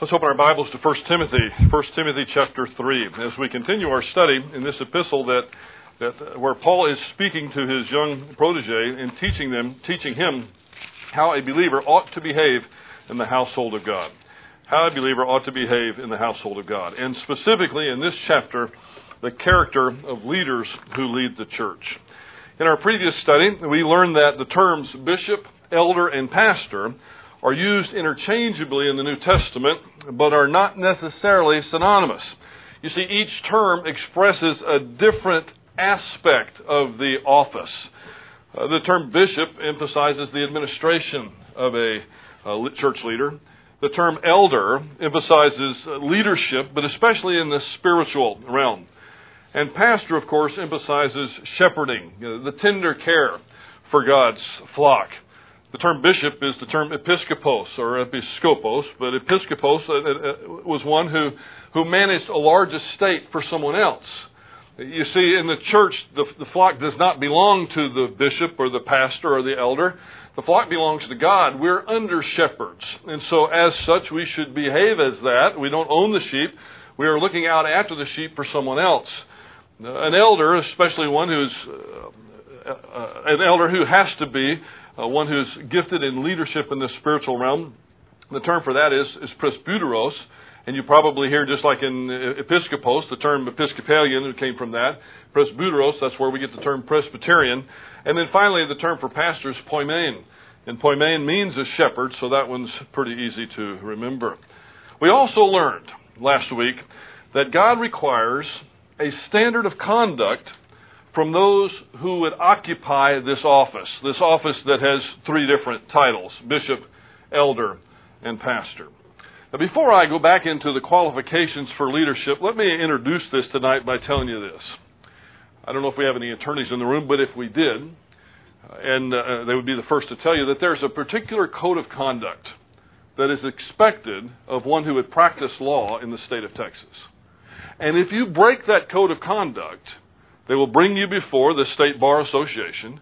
Let's open our Bibles to 1 Timothy, 1 Timothy chapter 3, as we continue our study in this epistle that, that where Paul is speaking to his young protege and teaching them, teaching him how a believer ought to behave in the household of God. How a believer ought to behave in the household of God. And specifically in this chapter, the character of leaders who lead the church. In our previous study, we learned that the terms bishop, elder, and pastor are used interchangeably in the New Testament, but are not necessarily synonymous. You see, each term expresses a different aspect of the office. Uh, the term bishop emphasizes the administration of a uh, church leader. The term elder emphasizes leadership, but especially in the spiritual realm. And pastor, of course, emphasizes shepherding, you know, the tender care for God's flock. The term bishop is the term episkopos or episkopos, but episkopos uh, uh, uh, was one who, who managed a large estate for someone else. You see, in the church, the, the flock does not belong to the bishop or the pastor or the elder. The flock belongs to God. We're under shepherds. And so, as such, we should behave as that. We don't own the sheep. We are looking out after the sheep for someone else. An elder, especially one who's uh, uh, an elder who has to be uh, one who's gifted in leadership in the spiritual realm. The term for that is, is presbyteros, and you probably hear just like in episcopos, the term Episcopalian who came from that. Presbyteros, that's where we get the term Presbyterian. And then finally, the term for pastor is poimen. And poimen means a shepherd, so that one's pretty easy to remember. We also learned last week that God requires a standard of conduct from those who would occupy this office, this office that has three different titles bishop, elder, and pastor. Now, before I go back into the qualifications for leadership, let me introduce this tonight by telling you this. I don't know if we have any attorneys in the room, but if we did, uh, and uh, they would be the first to tell you that there's a particular code of conduct that is expected of one who would practice law in the state of Texas. And if you break that code of conduct, they will bring you before the State Bar Association,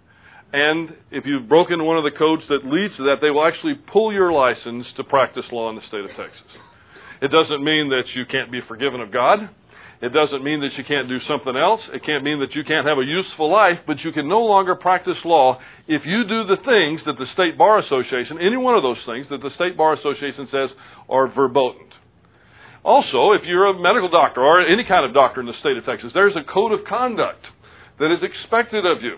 and if you've broken one of the codes that leads to that, they will actually pull your license to practice law in the state of Texas. It doesn't mean that you can't be forgiven of God. It doesn't mean that you can't do something else. It can't mean that you can't have a useful life, but you can no longer practice law if you do the things that the State Bar Association, any one of those things that the State Bar Association says are verboten. Also, if you're a medical doctor or any kind of doctor in the state of Texas, there's a code of conduct that is expected of you.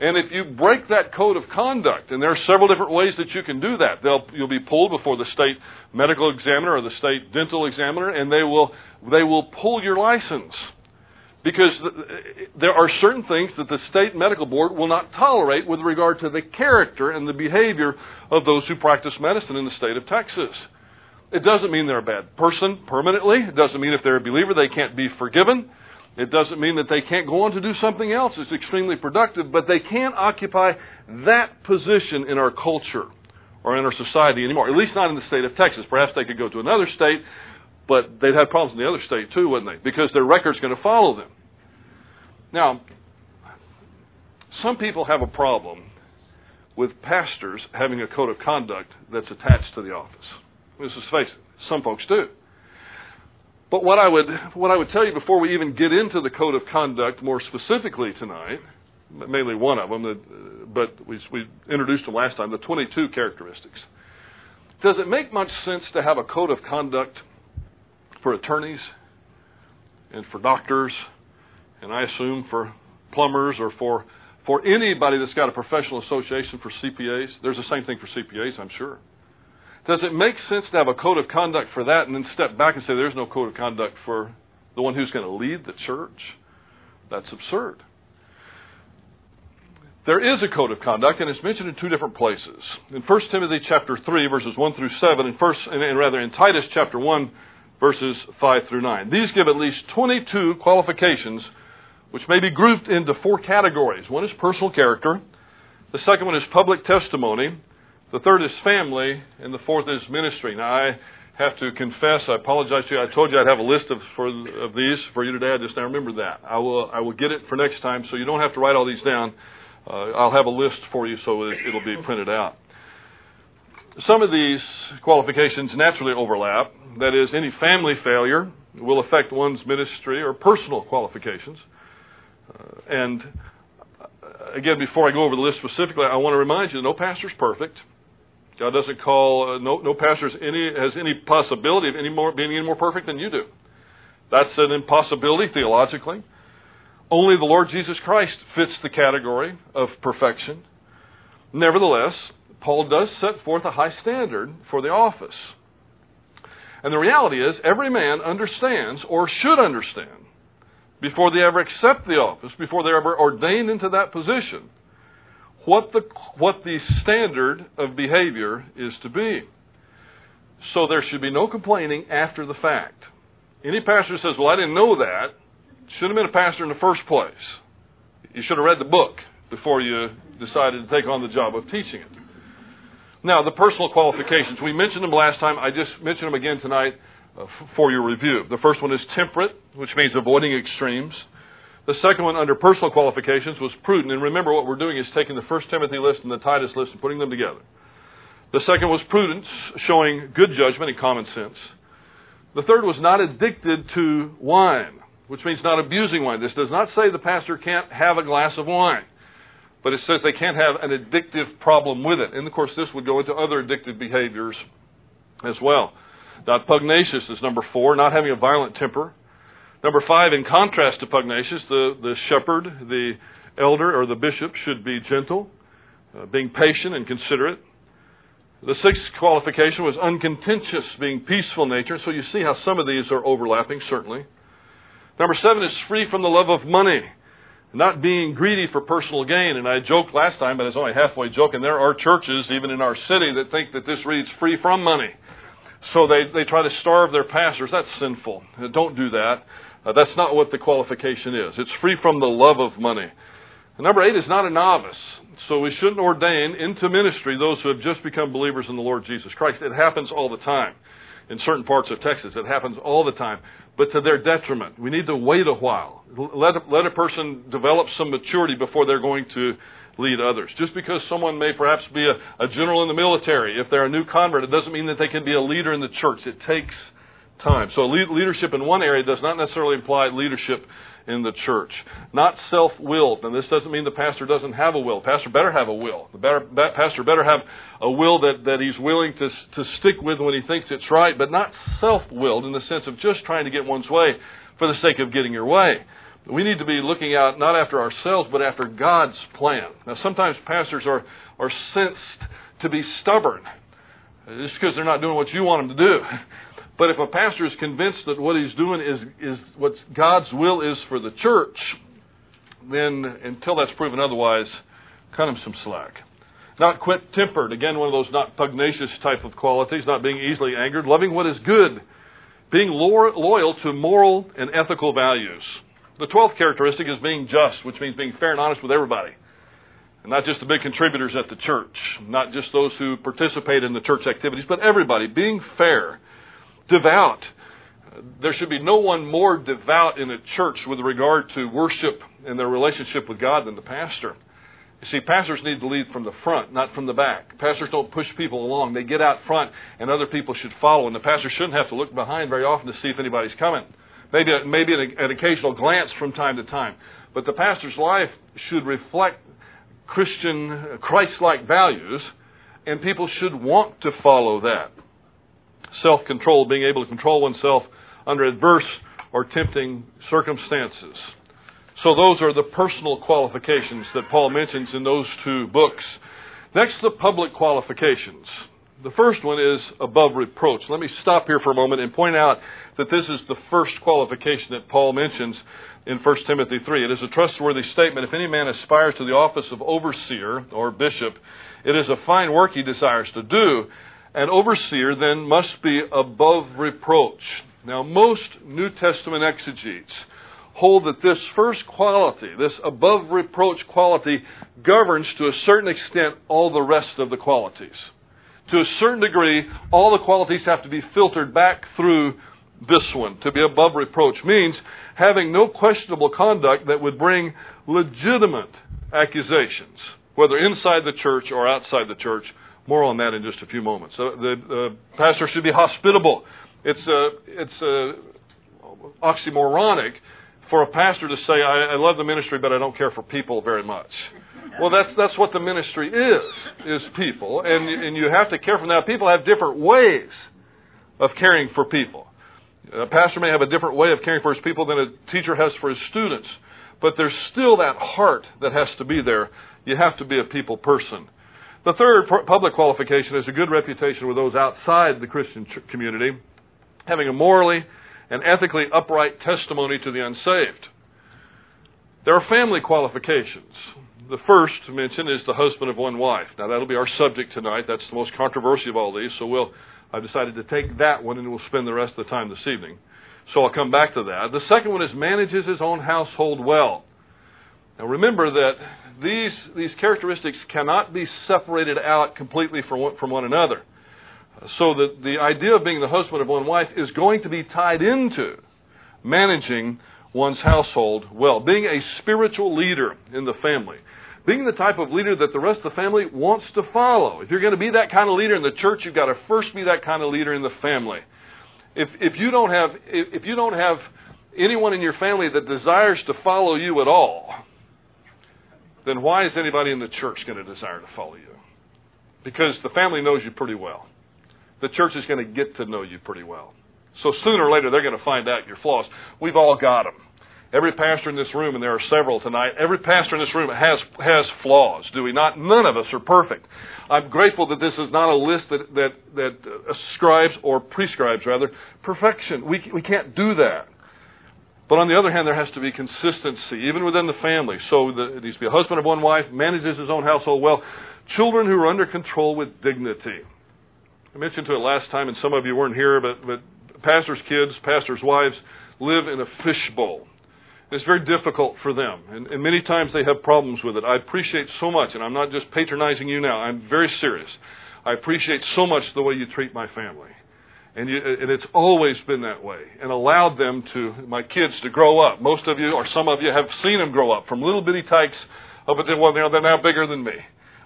And if you break that code of conduct, and there are several different ways that you can do that, They'll, you'll be pulled before the state medical examiner or the state dental examiner, and they will they will pull your license because there are certain things that the state medical board will not tolerate with regard to the character and the behavior of those who practice medicine in the state of Texas. It doesn't mean they're a bad person permanently. It doesn't mean if they're a believer they can't be forgiven. It doesn't mean that they can't go on to do something else It's extremely productive, but they can't occupy that position in our culture or in our society anymore, at least not in the state of Texas. Perhaps they could go to another state, but they'd have problems in the other state too, wouldn't they? Because their record's going to follow them. Now, some people have a problem with pastors having a code of conduct that's attached to the office. Let's just face it, some folks do. But what I would what I would tell you before we even get into the code of conduct more specifically tonight, mainly one of them, uh, but we, we introduced them last time, the 22 characteristics. Does it make much sense to have a code of conduct for attorneys and for doctors, and I assume for plumbers or for for anybody that's got a professional association for CPAs? There's the same thing for CPAs, I'm sure. Does it make sense to have a code of conduct for that and then step back and say there's no code of conduct for the one who's going to lead the church? That's absurd. There is a code of conduct, and it's mentioned in two different places. In 1 Timothy chapter 3, verses 1 through 7, and, first, and rather in Titus chapter 1, verses 5 through 9. These give at least 22 qualifications which may be grouped into four categories. One is personal character, the second one is public testimony, the third is family, and the fourth is ministry. Now, I have to confess, I apologize to you. I told you I'd have a list of for of these for you today. I just now remember that. I will I will get it for next time, so you don't have to write all these down. Uh, I'll have a list for you, so it, it'll be printed out. some of these qualifications naturally overlap. That is, any family failure will affect one's ministry or personal qualifications. Uh, and uh, again, before I go over the list specifically, I want to remind you that no pastor is perfect. God doesn't call uh, no no pastor any has any possibility of any more being any more perfect than you do. That's an impossibility theologically. Only the Lord Jesus Christ fits the category of perfection. Nevertheless, Paul does set forth a high standard for the office. And the reality is, every man understands or should understand before they ever accept the office, before they're ever ordained into that position, what the, what the standard of behavior is to be. So there should be no complaining after the fact. Any pastor says, Well, I didn't know that, shouldn't have been a pastor in the first place. You should have read the book before you decided to take on the job of teaching it. Now, the personal qualifications. We mentioned them last time. I just mentioned them again tonight uh, for your review. The first one is temperate, which means avoiding extremes. The second one, under personal qualifications, was prudent. And remember, what we're doing is taking the First Timothy list and the Titus list and putting them together. The second was prudence, showing good judgment and common sense. The third was not addicted to wine, which means not abusing wine. This does not say the pastor can't have a glass of wine but it says they can't have an addictive problem with it. And of course, this would go into other addictive behaviors as well. Not pugnacious is number four, not having a violent temper. Number five, in contrast to pugnacious, the, the shepherd, the elder, or the bishop should be gentle, uh, being patient and considerate. The sixth qualification was uncontentious, being peaceful nature. So you see how some of these are overlapping, certainly. Number seven is free from the love of money not being greedy for personal gain. And I joked last time, but it's only halfway joking. There are churches, even in our city, that think that this reads free from money. So they, they try to starve their pastors. That's sinful. Don't do that. Uh, that's not what the qualification is. It's free from the love of money. Number eight is not a novice. So we shouldn't ordain into ministry those who have just become believers in the Lord Jesus Christ. It happens all the time. In certain parts of Texas, it happens all the time but to their detriment. We need to wait a while. Let a, let a person develop some maturity before they're going to lead others. Just because someone may perhaps be a, a general in the military, if they're a new convert, it doesn't mean that they can be a leader in the church. It takes time. So leadership in one area does not necessarily imply leadership in the church. Not self-willed. And this doesn't mean the pastor doesn't have a will. The pastor better have a will. The better, pastor better have a will that, that he's willing to, to stick with when he thinks it's right, but not self-willed in the sense of just trying to get one's way for the sake of getting your way. We need to be looking out not after ourselves, but after God's plan. Now, sometimes pastors are, are sensed to be stubborn just because they're not doing what you want them to do. But if a pastor is convinced that what he's doing is, is what God's will is for the church, then until that's proven otherwise, cut him some slack. Not quick tempered, again, one of those not pugnacious type of qualities, not being easily angered, loving what is good, being loyal to moral and ethical values. The twelfth characteristic is being just, which means being fair and honest with everybody. And not just the big contributors at the church, not just those who participate in the church activities, but everybody. Being fair devout. There should be no one more devout in a church with regard to worship and their relationship with God than the pastor. You see, pastors need to lead from the front, not from the back. Pastors don't push people along. They get out front, and other people should follow. And the pastor shouldn't have to look behind very often to see if anybody's coming. Maybe, maybe an, an occasional glance from time to time. But the pastor's life should reflect Christian, Christ like values, and people should want to follow that self control, being able to control oneself under adverse or tempting circumstances. So, those are the personal qualifications that Paul mentions in those two books. Next, the public qualifications. The first one is above reproach. Let me stop here for a moment and point out that this is the first qualification that Paul mentions in 1 Timothy 3. It is a trustworthy statement. If any man aspires to the office of overseer or bishop, it is a fine work he desires to do, an overseer then must be above reproach. Now, most New Testament exegetes hold that this first quality, this above reproach quality, governs to a certain extent all the rest of the qualities. To a certain degree, all the qualities have to be filtered back through this one. To be above reproach means having no questionable conduct that would bring legitimate accusations, whether inside the church or outside the church, More on that in just a few moments. So the, the pastor should be hospitable. It's a, it's a oxymoronic for a pastor to say, I, I love the ministry, but I don't care for people very much. Well, that's that's what the ministry is is people, and and you have to care for that. People have different ways of caring for people. A pastor may have a different way of caring for his people than a teacher has for his students, but there's still that heart that has to be there. You have to be a people person. The third public qualification is a good reputation with those outside the Christian community, having a morally and ethically upright testimony to the unsaved. There are family qualifications. The first to mention is the husband of one wife. Now that'll be our subject tonight. That's the most controversial of all these, so we'll I've decided to take that one and we'll spend the rest of the time this evening. So I'll come back to that. The second one is manages his own household well. Now remember that these, these characteristics cannot be separated out completely from one, from one another. So that the idea of being the husband of one wife is going to be tied into managing one's household well, being a spiritual leader in the family being the type of leader that the rest of the family wants to follow. If you're going to be that kind of leader in the church, you've got to first be that kind of leader in the family. If if you don't have if you don't have anyone in your family that desires to follow you at all, then why is anybody in the church going to desire to follow you? Because the family knows you pretty well. The church is going to get to know you pretty well. So sooner or later, they're going to find out your flaws. We've all got them. Every pastor in this room, and there are several tonight, every pastor in this room has, has flaws, do we not? None of us are perfect. I'm grateful that this is not a list that, that, that uh, ascribes or prescribes, rather, perfection. We, we can't do that. But on the other hand, there has to be consistency, even within the family. So the, it needs to be a husband of one wife, manages his own household well, children who are under control with dignity. I mentioned to it last time, and some of you weren't here, but, but pastors' kids, pastors' wives live in a fishbowl. It's very difficult for them, and, and many times they have problems with it. I appreciate so much, and I'm not just patronizing you now, I'm very serious. I appreciate so much the way you treat my family. And, you, and it's always been that way, and allowed them to, my kids, to grow up. Most of you, or some of you, have seen them grow up from little bitty tykes up until, well, they're now bigger than me.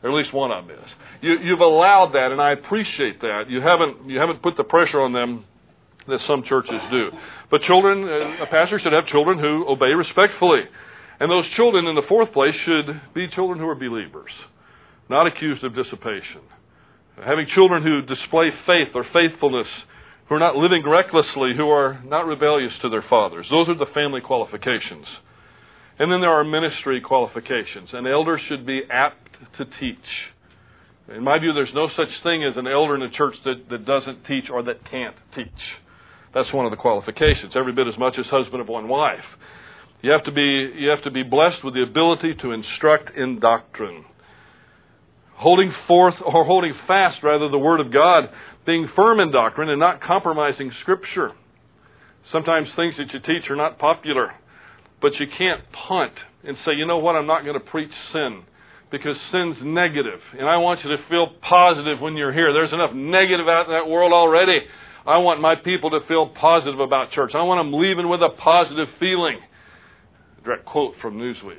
Or at least one of them is. You, you've allowed that, and I appreciate that. You haven't, you haven't put the pressure on them that some churches do. But children, uh, a pastor should have children who obey respectfully. And those children, in the fourth place, should be children who are believers, not accused of dissipation. Having children who display faith or faithfulness, who are not living recklessly, who are not rebellious to their fathers. Those are the family qualifications. And then there are ministry qualifications. An elder should be apt to teach. In my view, there's no such thing as an elder in a church that, that doesn't teach or that can't teach. That's one of the qualifications, every bit as much as husband of one wife. You have to be, you have to be blessed with the ability to instruct in doctrine. Holding forth, or holding fast, rather, the Word of God, being firm in doctrine and not compromising Scripture. Sometimes things that you teach are not popular, but you can't punt and say, you know what, I'm not going to preach sin because sin's negative. And I want you to feel positive when you're here. There's enough negative out in that world already. I want my people to feel positive about church. I want them leaving with a positive feeling. Direct quote from Newsweek.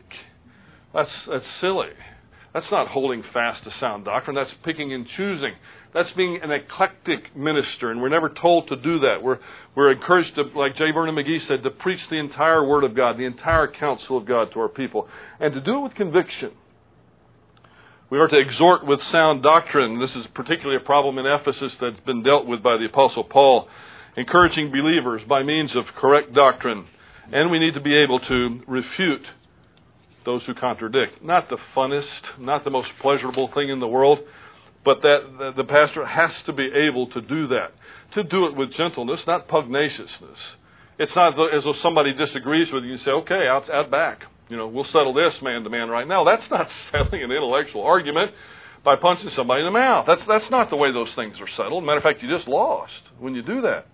That's, that's silly. That's not holding fast to sound doctrine. That's picking and choosing. That's being an eclectic minister, and we're never told to do that. We're, we're encouraged to, like J. Vernon McGee said, to preach the entire Word of God, the entire counsel of God to our people, and to do it with conviction. We are to exhort with sound doctrine. This is particularly a problem in Ephesus that's been dealt with by the Apostle Paul, encouraging believers by means of correct doctrine. And we need to be able to refute those who contradict. Not the funnest, not the most pleasurable thing in the world, but that the pastor has to be able to do that. To do it with gentleness, not pugnaciousness. It's not as though somebody disagrees with you and say, okay, out, out back you know, we'll settle this man to man right now. That's not settling an intellectual argument by punching somebody in the mouth. That's that's not the way those things are settled. Matter of fact, you just lost when you do that.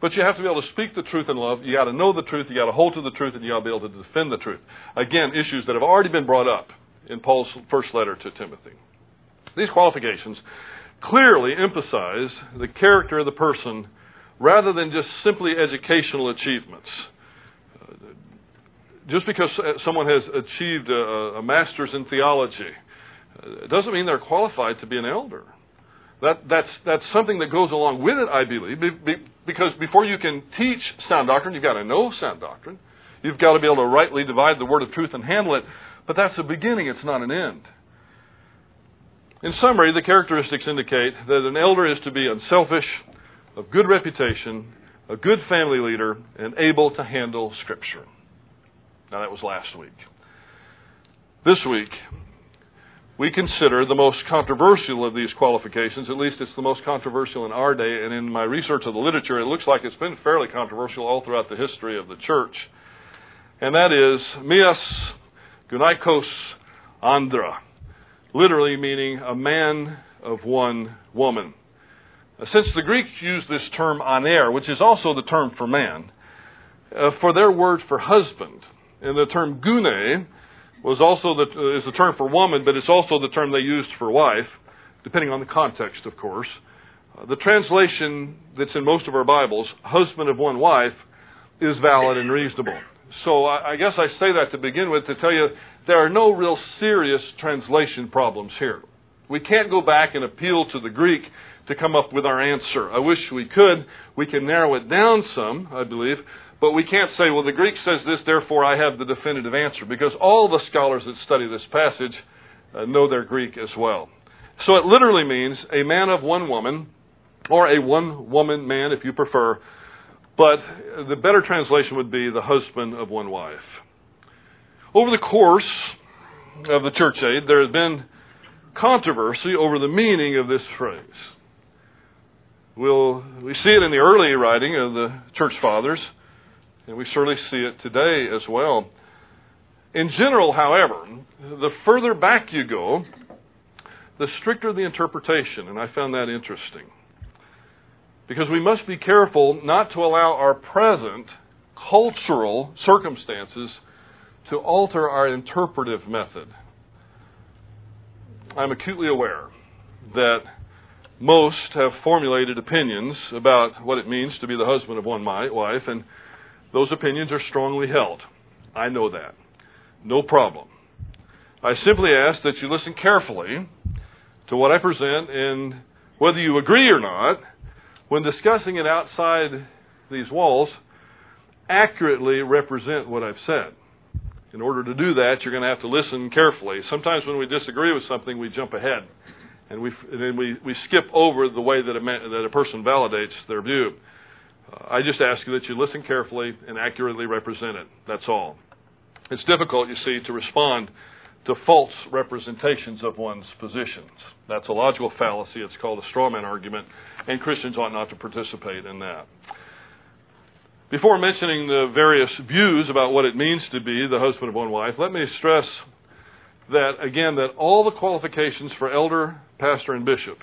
But you have to be able to speak the truth in love. You got to know the truth. You got to hold to the truth, and you got to be able to defend the truth. Again, issues that have already been brought up in Paul's first letter to Timothy. These qualifications clearly emphasize the character of the person rather than just simply educational achievements uh, just because someone has achieved a, a master's in theology, it doesn't mean they're qualified to be an elder. That, that's, that's something that goes along with it, I believe, because before you can teach sound doctrine, you've got to know sound doctrine. You've got to be able to rightly divide the word of truth and handle it. But that's the beginning, it's not an end. In summary, the characteristics indicate that an elder is to be unselfish, of good reputation, a good family leader, and able to handle Scripture. Now, that was last week. This week, we consider the most controversial of these qualifications. At least it's the most controversial in our day, and in my research of the literature, it looks like it's been fairly controversial all throughout the history of the church. And that is mias gunaikos andra, literally meaning a man of one woman. Since the Greeks used this term aner, which is also the term for man, uh, for their word for husband, and the term gune was also the, uh, is the term for woman, but it's also the term they used for wife, depending on the context, of course. Uh, the translation that's in most of our Bibles, husband of one wife, is valid and reasonable. So I, I guess I say that to begin with to tell you there are no real serious translation problems here. We can't go back and appeal to the Greek to come up with our answer. I wish we could. We can narrow it down some, I believe, but we can't say, well, the Greek says this, therefore I have the definitive answer, because all the scholars that study this passage uh, know their Greek as well. So it literally means a man of one woman, or a one woman man if you prefer, but the better translation would be the husband of one wife. Over the course of the church age, there has been controversy over the meaning of this phrase. We'll, we see it in the early writing of the church fathers, and we certainly see it today as well. In general, however, the further back you go, the stricter the interpretation, and I found that interesting. Because we must be careful not to allow our present cultural circumstances to alter our interpretive method. I'm acutely aware that most have formulated opinions about what it means to be the husband of one wife, and those opinions are strongly held. I know that. No problem. I simply ask that you listen carefully to what I present, and whether you agree or not, when discussing it outside these walls, accurately represent what I've said. In order to do that, you're going to have to listen carefully. Sometimes when we disagree with something, we jump ahead and we and then we, we skip over the way that a, man, that a person validates their view. Uh, I just ask you that you listen carefully and accurately represent it. That's all. It's difficult, you see, to respond to false representations of one's positions. That's a logical fallacy. It's called a straw man argument, and Christians ought not to participate in that. Before mentioning the various views about what it means to be the husband of one wife, let me stress that, again, that all the qualifications for elder, pastor, and bishop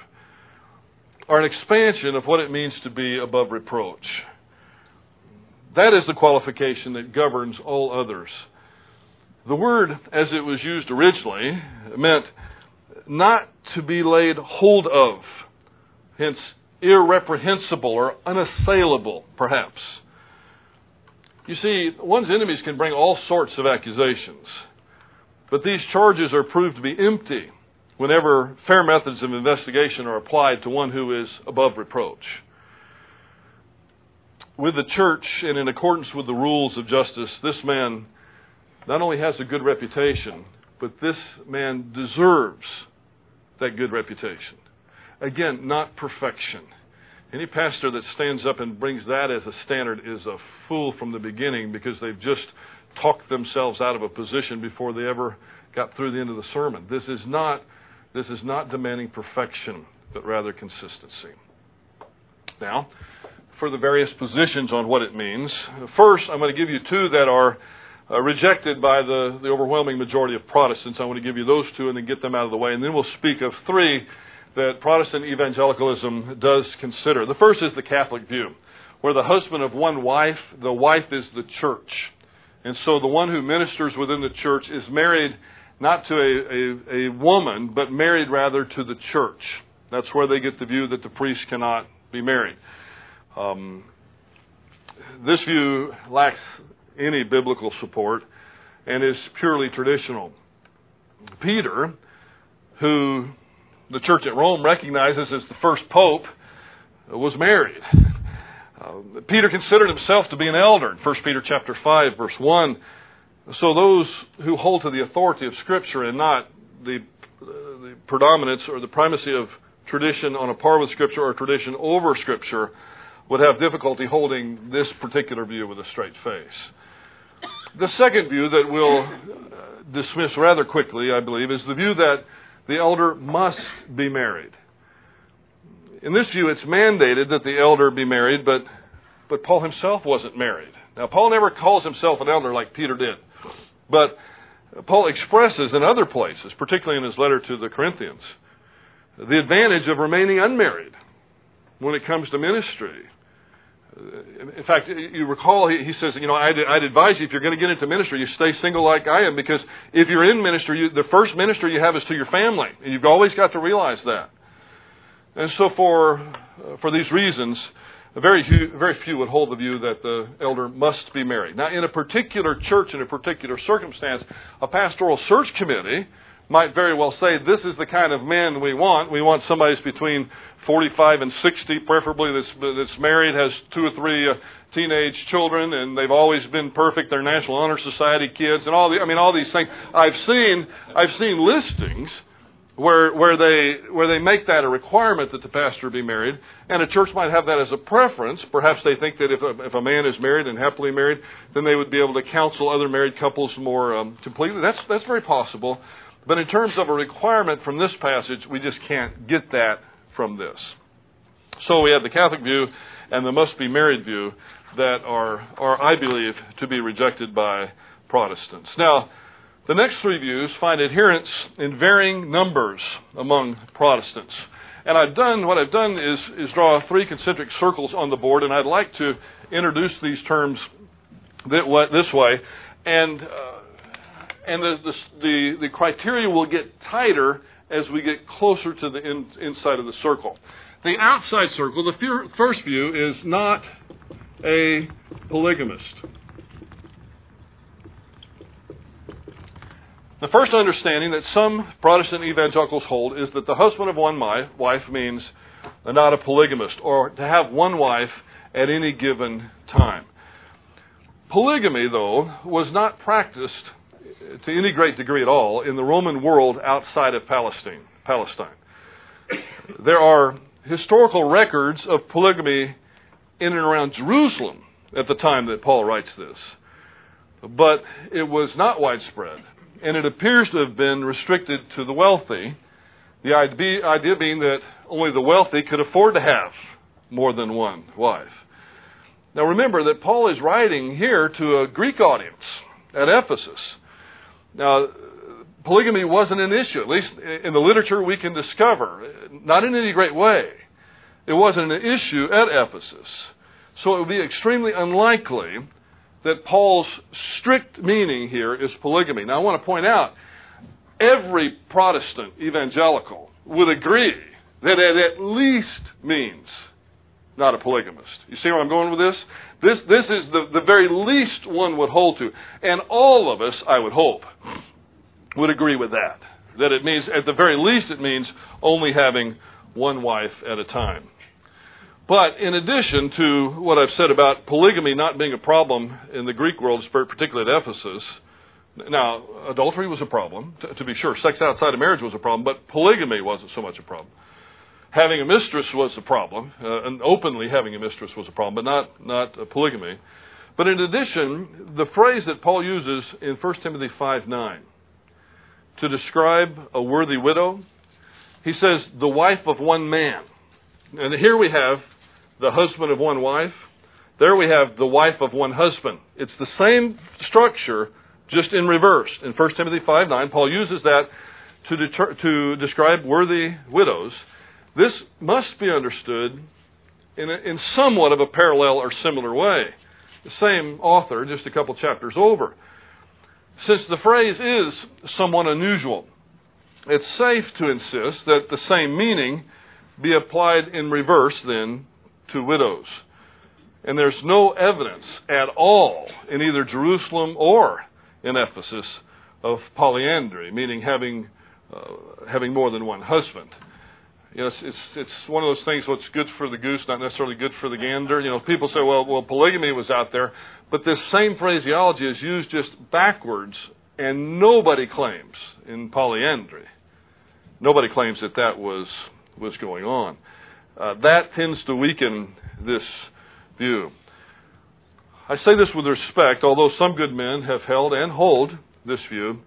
are an expansion of what it means to be above reproach. That is the qualification that governs all others. The word, as it was used originally, meant not to be laid hold of, hence irreprehensible or unassailable, perhaps. You see, one's enemies can bring all sorts of accusations, but these charges are proved to be empty whenever fair methods of investigation are applied to one who is above reproach. With the church and in accordance with the rules of justice, this man not only has a good reputation, but this man deserves that good reputation. Again, not perfection. Any pastor that stands up and brings that as a standard is a fool from the beginning because they've just talked themselves out of a position before they ever got through the end of the sermon. This is not this is not demanding perfection, but rather consistency. Now, for the various positions on what it means, first I'm going to give you two that are uh, rejected by the, the overwhelming majority of Protestants. I want to give you those two and then get them out of the way. And then we'll speak of three that Protestant evangelicalism does consider. The first is the Catholic view, where the husband of one wife, the wife is the church. And so the one who ministers within the church is married not to a, a, a woman, but married rather to the church. That's where they get the view that the priest cannot be married. Um, this view lacks any biblical support and is purely traditional. Peter, who the church at Rome recognizes as the first pope was married. Uh, Peter considered himself to be an elder in 1 Peter chapter 5 verse 1. So those who hold to the authority of scripture and not the, uh, the predominance or the primacy of tradition on a par with scripture or tradition over scripture would have difficulty holding this particular view with a straight face. The second view that we'll uh, dismiss rather quickly, I believe, is the view that the elder must be married. In this view, it's mandated that the elder be married, but, but Paul himself wasn't married. Now, Paul never calls himself an elder like Peter did. But Paul expresses in other places, particularly in his letter to the Corinthians, the advantage of remaining unmarried when it comes to ministry. In fact, you recall he says, you know, I'd, I'd advise you if you're going to get into ministry, you stay single like I am, because if you're in ministry, you, the first ministry you have is to your family. And you've always got to realize that. And so, for uh, for these reasons, very few, very few would hold the view that the elder must be married. Now, in a particular church, in a particular circumstance, a pastoral search committee might very well say, this is the kind of men we want. We want somebody who's between 45 and 60, preferably that's, that's married, has two or three uh, teenage children, and they've always been perfect. They're National Honor Society kids, and all the, I mean, all these things. I've seen, I've seen listings where where they where they make that a requirement that the pastor be married, and a church might have that as a preference. Perhaps they think that if a, if a man is married and happily married, then they would be able to counsel other married couples more um, completely. That's that's very possible. But in terms of a requirement from this passage, we just can't get that from this. So we have the Catholic view and the must be married view that are, are I believe, to be rejected by Protestants. Now, the next three views find adherents in varying numbers among Protestants. And I've done what I've done is, is draw three concentric circles on the board, and I'd like to introduce these terms this way. And uh, and the, the, the criteria will get tighter as we get closer to the in, inside of the circle. The outside circle, the first view is not a polygamist. The first understanding that some Protestant evangelicals hold is that the husband of one wife means not a polygamist, or to have one wife at any given time. Polygamy, though, was not practiced to any great degree at all in the Roman world outside of Palestine. Palestine. There are historical records of polygamy in and around Jerusalem at the time that Paul writes this. But it was not widespread, and it appears to have been restricted to the wealthy. The idea being that only the wealthy could afford to have more than one wife. Now remember that Paul is writing here to a Greek audience at Ephesus. Now, polygamy wasn't an issue, at least in the literature we can discover, not in any great way. It wasn't an issue at Ephesus. So it would be extremely unlikely that Paul's strict meaning here is polygamy. Now, I want to point out every Protestant evangelical would agree that it at least means not a polygamist. You see where I'm going with this? This, this is the, the very least one would hold to. And all of us, I would hope, would agree with that. That it means, at the very least, it means only having one wife at a time. But in addition to what I've said about polygamy not being a problem in the Greek world, particularly at Ephesus, now, adultery was a problem, to be sure. Sex outside of marriage was a problem, but polygamy wasn't so much a problem having a mistress was a problem, uh, and openly having a mistress was a problem, but not not polygamy. But in addition, the phrase that Paul uses in 1 Timothy 5 9 to describe a worthy widow, he says, the wife of one man. And here we have the husband of one wife. There we have the wife of one husband. It's the same structure, just in reverse. In 1 Timothy 5 9, Paul uses that to, deter, to describe worthy widows. This must be understood in, a, in somewhat of a parallel or similar way. The same author, just a couple chapters over. Since the phrase is somewhat unusual, it's safe to insist that the same meaning be applied in reverse then to widows. And there's no evidence at all in either Jerusalem or in Ephesus of polyandry, meaning having, uh, having more than one husband. You know, it's, it's it's one of those things. What's good for the goose, not necessarily good for the gander. You know, people say, well, well, polygamy was out there, but this same phraseology is used just backwards, and nobody claims in polyandry. Nobody claims that that was was going on. Uh, that tends to weaken this view. I say this with respect, although some good men have held and hold this view,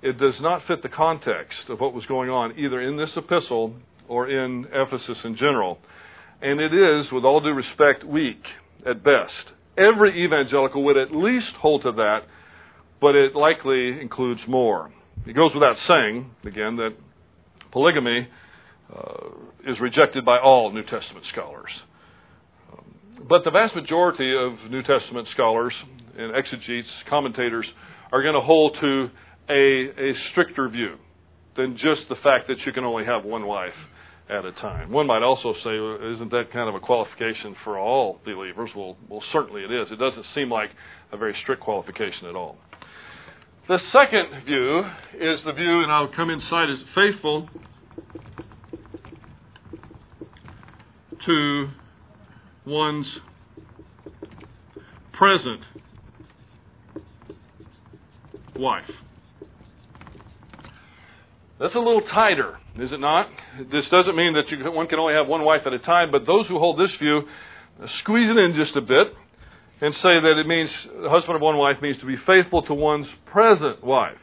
it does not fit the context of what was going on either in this epistle or in Ephesus in general. And it is, with all due respect, weak at best. Every evangelical would at least hold to that, but it likely includes more. It goes without saying, again, that polygamy uh, is rejected by all New Testament scholars. Um, but the vast majority of New Testament scholars and exegetes, commentators, are going to hold to a, a stricter view than just the fact that you can only have one wife at a time. One might also say, isn't that kind of a qualification for all believers? Well, well, certainly it is. It doesn't seem like a very strict qualification at all. The second view is the view, and I'll come inside as faithful to one's present wife. That's a little tighter, is it not? This doesn't mean that you, one can only have one wife at a time, but those who hold this view uh, squeeze it in just a bit and say that it means the husband of one wife means to be faithful to one's present wife.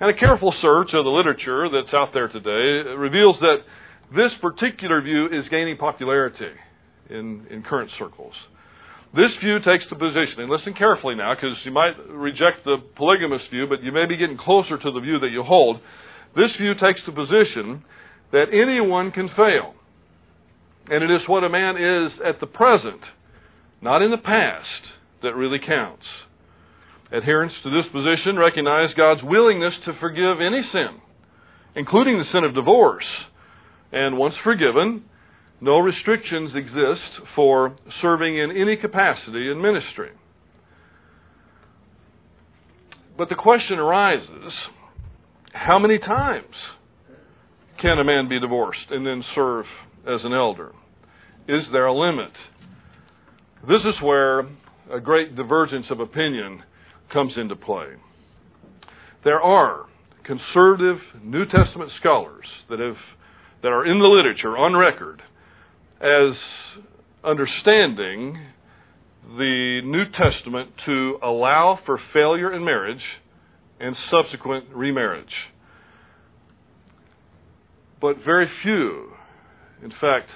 And a careful search of the literature that's out there today reveals that this particular view is gaining popularity in, in current circles. This view takes the position, and listen carefully now, because you might reject the polygamous view, but you may be getting closer to the view that you hold. This view takes the position that anyone can fail. And it is what a man is at the present, not in the past, that really counts. Adherents to this position recognize God's willingness to forgive any sin, including the sin of divorce. And once forgiven, no restrictions exist for serving in any capacity in ministry. But the question arises how many times can a man be divorced and then serve as an elder? Is there a limit? This is where a great divergence of opinion comes into play. There are conservative New Testament scholars that have that are in the literature on record as understanding the New Testament to allow for failure in marriage and subsequent remarriage. But very few, in fact,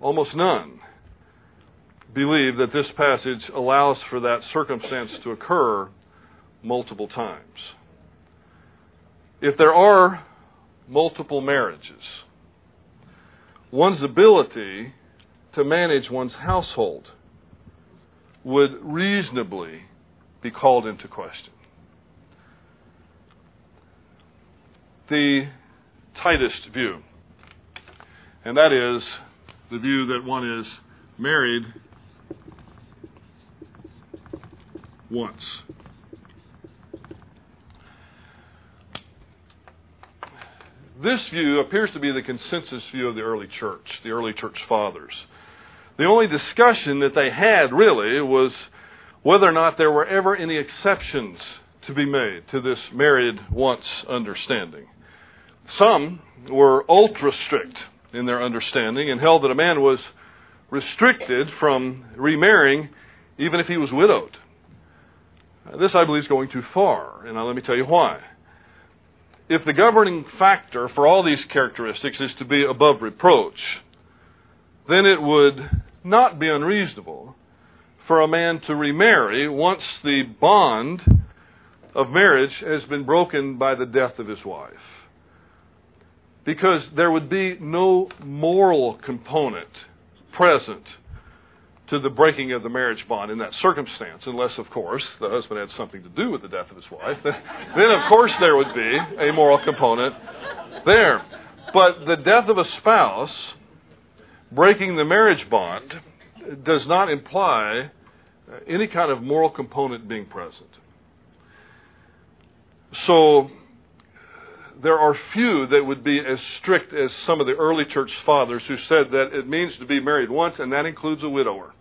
almost none, believe that this passage allows for that circumstance to occur multiple times. If there are multiple marriages, one's ability to manage one's household would reasonably be called into question. The tightest view, and that is the view that one is married once. This view appears to be the consensus view of the early church, the early church fathers. The only discussion that they had really was whether or not there were ever any exceptions to be made to this married once understanding. Some were ultra strict in their understanding and held that a man was restricted from remarrying even if he was widowed. Uh, this, I believe, is going too far, and now let me tell you why if the governing factor for all these characteristics is to be above reproach, then it would not be unreasonable for a man to remarry once the bond of marriage has been broken by the death of his wife. Because there would be no moral component present to the breaking of the marriage bond in that circumstance, unless, of course, the husband had something to do with the death of his wife. then, of course, there would be a moral component there. But the death of a spouse breaking the marriage bond does not imply any kind of moral component being present. So, there are few that would be as strict as some of the early church fathers who said that it means to be married once, and that includes a widower.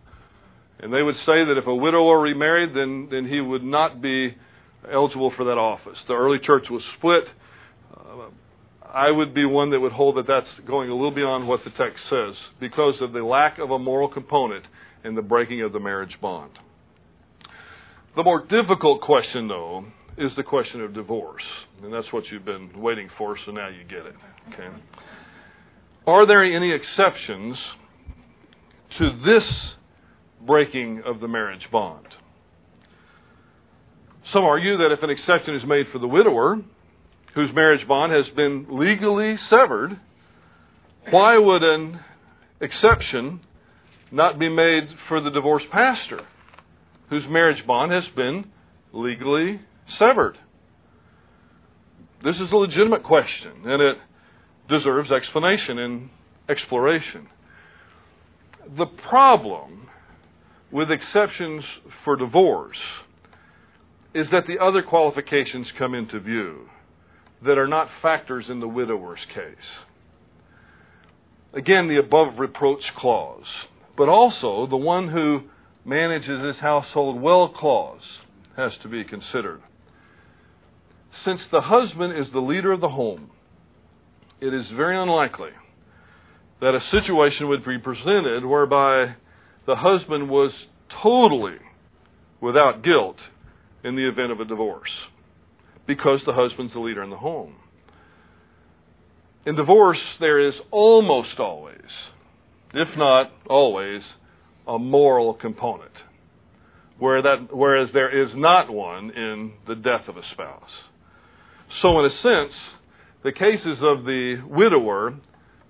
And they would say that if a widower remarried, then, then he would not be eligible for that office. The early church was split. Uh, I would be one that would hold that that's going a little beyond what the text says because of the lack of a moral component in the breaking of the marriage bond. The more difficult question, though, is the question of divorce. And that's what you've been waiting for, so now you get it. Okay. Are there any exceptions to this breaking of the marriage bond? Some argue that if an exception is made for the widower, whose marriage bond has been legally severed, why would an exception not be made for the divorced pastor, whose marriage bond has been legally severed? This is a legitimate question, and it deserves explanation and exploration. The problem with exceptions for divorce is that the other qualifications come into view that are not factors in the widower's case. Again, the above reproach clause, but also the one who manages his household well clause has to be considered. Since the husband is the leader of the home, it is very unlikely that a situation would be presented whereby the husband was totally without guilt in the event of a divorce because the husband's the leader in the home. In divorce, there is almost always, if not always, a moral component, where that, whereas there is not one in the death of a spouse. So, in a sense, the cases of the widower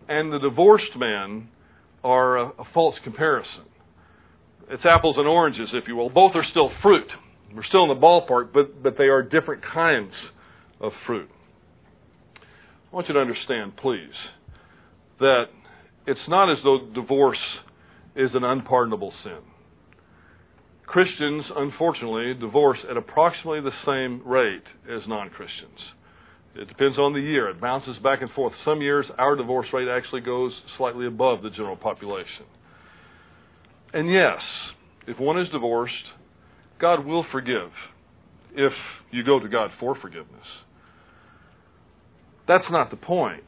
and the divorced man are a, a false comparison. It's apples and oranges, if you will. Both are still fruit. We're still in the ballpark, but, but they are different kinds of fruit. I want you to understand, please, that it's not as though divorce is an unpardonable sin. Christians, unfortunately, divorce at approximately the same rate as non Christians. It depends on the year. It bounces back and forth. Some years, our divorce rate actually goes slightly above the general population. And yes, if one is divorced, God will forgive if you go to God for forgiveness. That's not the point.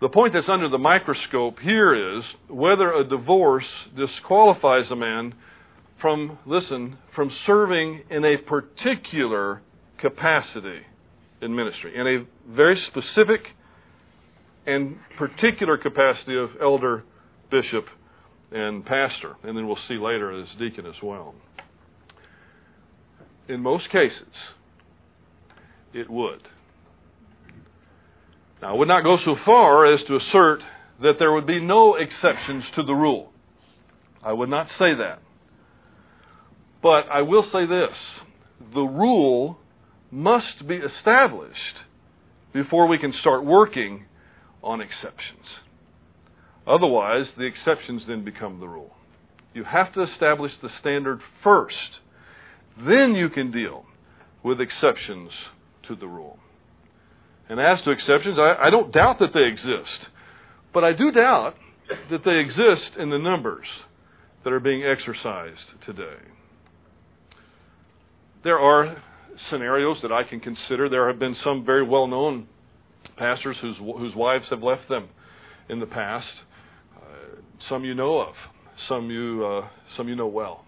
The point that's under the microscope here is whether a divorce disqualifies a man from, listen, from serving in a particular capacity in ministry, in a very specific and particular capacity of elder, bishop, and pastor. And then we'll see later as deacon as well in most cases, it would. Now, I would not go so far as to assert that there would be no exceptions to the rule. I would not say that. But I will say this the rule must be established before we can start working on exceptions. Otherwise, the exceptions then become the rule. You have to establish the standard first then you can deal with exceptions to the rule. And as to exceptions, I, I don't doubt that they exist, but I do doubt that they exist in the numbers that are being exercised today. There are scenarios that I can consider. There have been some very well known pastors whose, whose wives have left them in the past. Uh, some you know of, some you, uh, some you know well.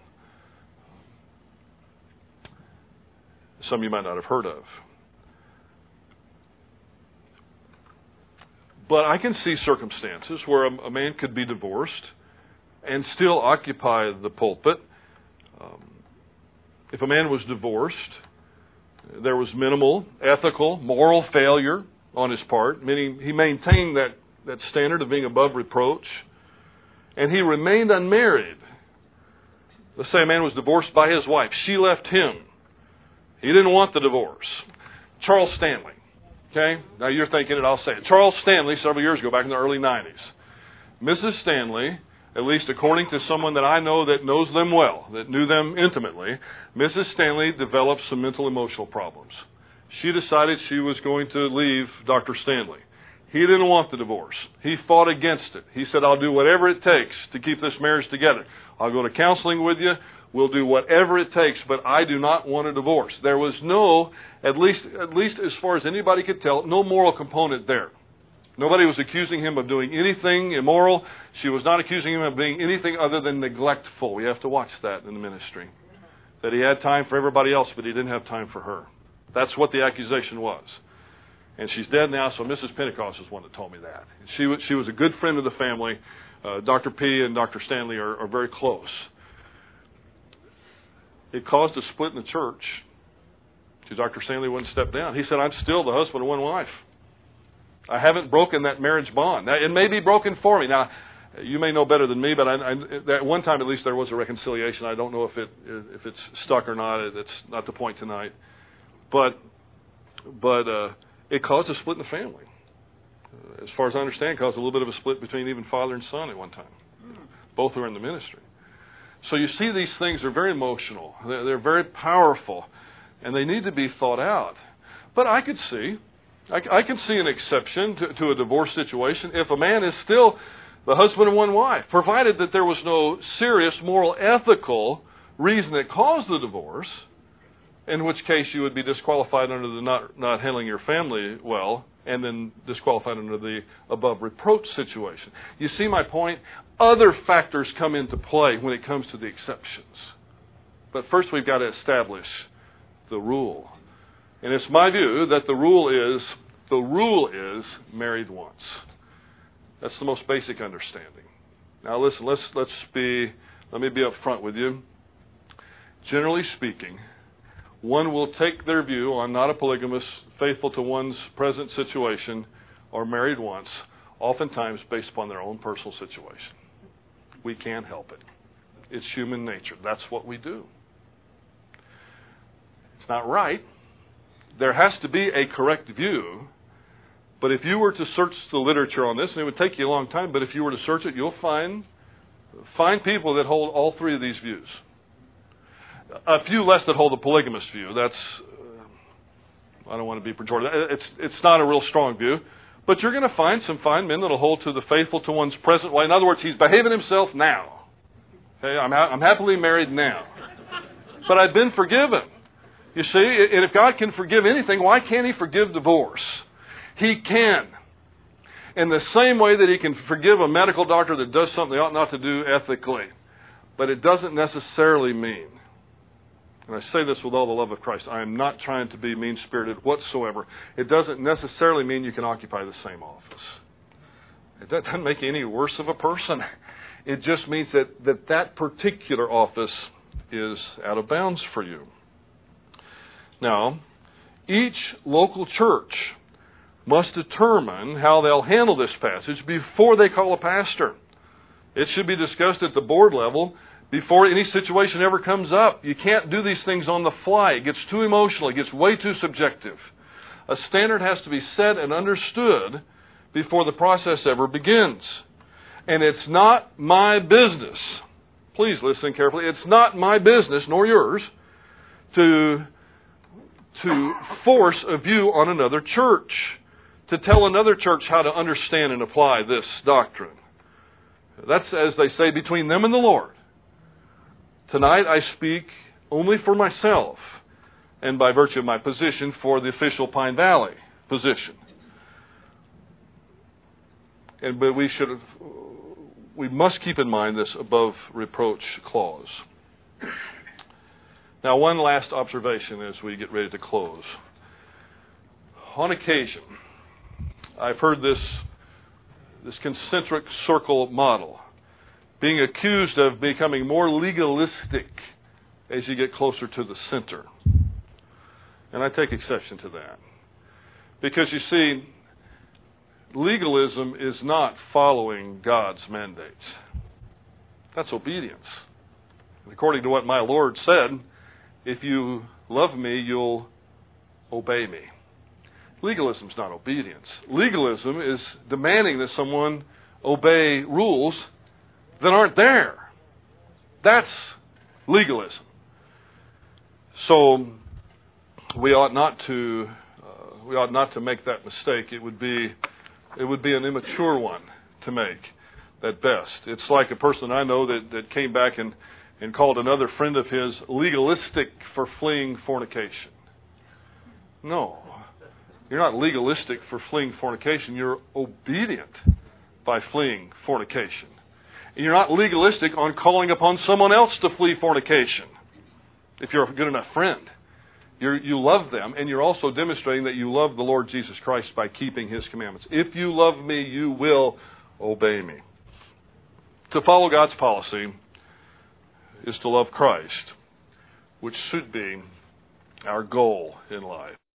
some you might not have heard of. But I can see circumstances where a, a man could be divorced and still occupy the pulpit. Um, if a man was divorced, there was minimal ethical, moral failure on his part, meaning he maintained that, that standard of being above reproach, and he remained unmarried. Let's say a man was divorced by his wife. She left him. He didn't want the divorce. Charles Stanley. Okay? Now you're thinking it, I'll say it. Charles Stanley, several years ago, back in the early 90s. Mrs. Stanley, at least according to someone that I know that knows them well, that knew them intimately, Mrs. Stanley developed some mental emotional problems. she decided she was going to leave Dr. Stanley. He didn't want the divorce. He fought against it. He said, I'll do whatever it takes to keep this marriage together. I'll go to counseling with you. We'll do whatever it takes, but I do not want a divorce. There was no, at least, at least as far as anybody could tell, no moral component there. Nobody was accusing him of doing anything immoral. She was not accusing him of being anything other than neglectful. We have to watch that in the ministry. That he had time for everybody else, but he didn't have time for her. That's what the accusation was. And she's dead now, so Mrs. Pentecost is one that told me that. She was, she was a good friend of the family. Uh, Dr. P and Dr. Stanley are, are very close it caused a split in the church. Dr. Stanley wouldn't step down. He said, I'm still the husband of one wife. I haven't broken that marriage bond. Now, it may be broken for me. Now, you may know better than me, but I, I, at one time at least there was a reconciliation. I don't know if it if it's stuck or not. It's not the point tonight. But but uh, it caused a split in the family. As far as I understand, caused a little bit of a split between even father and son at one time. Both were in the ministry. So you see, these things are very emotional. They're, they're very powerful, and they need to be thought out. But I could see, I, I can see an exception to, to a divorce situation if a man is still the husband of one wife, provided that there was no serious moral, ethical reason that caused the divorce. In which case, you would be disqualified under the not not handling your family well, and then disqualified under the above reproach situation. You see my point? Other factors come into play when it comes to the exceptions. But first, we've got to establish the rule. And it's my view that the rule is the rule is married once. That's the most basic understanding. Now listen, let's let's be let me be upfront with you. Generally speaking, one will take their view on not a polygamous, faithful to one's present situation, or married once, oftentimes based upon their own personal situation. We can't help it. It's human nature. That's what we do. It's not right. There has to be a correct view. But if you were to search the literature on this, and it would take you a long time, but if you were to search it, you'll find find people that hold all three of these views a few less that hold the polygamous view. That's uh, I don't want to be pejorative. It's it's not a real strong view, but you're going to find some fine men that'll hold to the faithful to one's present way. In other words, he's behaving himself now. Okay, I'm ha- I'm happily married now, but I've been forgiven. You see, and if God can forgive anything, why can't He forgive divorce? He can. In the same way that He can forgive a medical doctor that does something they ought not to do ethically. But it doesn't necessarily mean and I say this with all the love of Christ, I am not trying to be mean spirited whatsoever. It doesn't necessarily mean you can occupy the same office. It doesn't make you any worse of a person. It just means that that, that particular office is out of bounds for you. Now, each local church must determine how they'll handle this passage before they call a pastor. It should be discussed at the board level before any situation ever comes up. You can't do these things on the fly. It gets too emotional, it gets way too subjective. A standard has to be set and understood before the process ever begins. And it's not my business. Please listen carefully. It's not my business, nor yours, to, to force a view on another church, to tell another church how to understand and apply this doctrine. That's, as they say, between them and the Lord. Tonight I speak only for myself and by virtue of my position for the official Pine Valley position. And but we should we must keep in mind this above reproach clause. Now one last observation as we get ready to close. On occasion, I've heard this this concentric circle model being accused of becoming more legalistic as you get closer to the center. And I take exception to that. Because you see, legalism is not following God's mandates. That's obedience. According to what my Lord said, if you love me, you'll obey me. Legalism is not obedience. Legalism is demanding that someone obey rules that aren't there. That's legalism. So we ought not to uh, we ought not to make that mistake. It would be it would be an immature one to make at best. It's like a person I know that, that came back and, and called another friend of his legalistic for fleeing fornication. No. You're not legalistic for fleeing fornication. You're obedient by fleeing fornication. And you're not legalistic on calling upon someone else to flee fornication if you're a good enough friend. You're, you love them, and you're also demonstrating that you love the Lord Jesus Christ by keeping His commandments. If you love me, you will obey me. To follow God's policy is to love Christ, which should be our goal in life.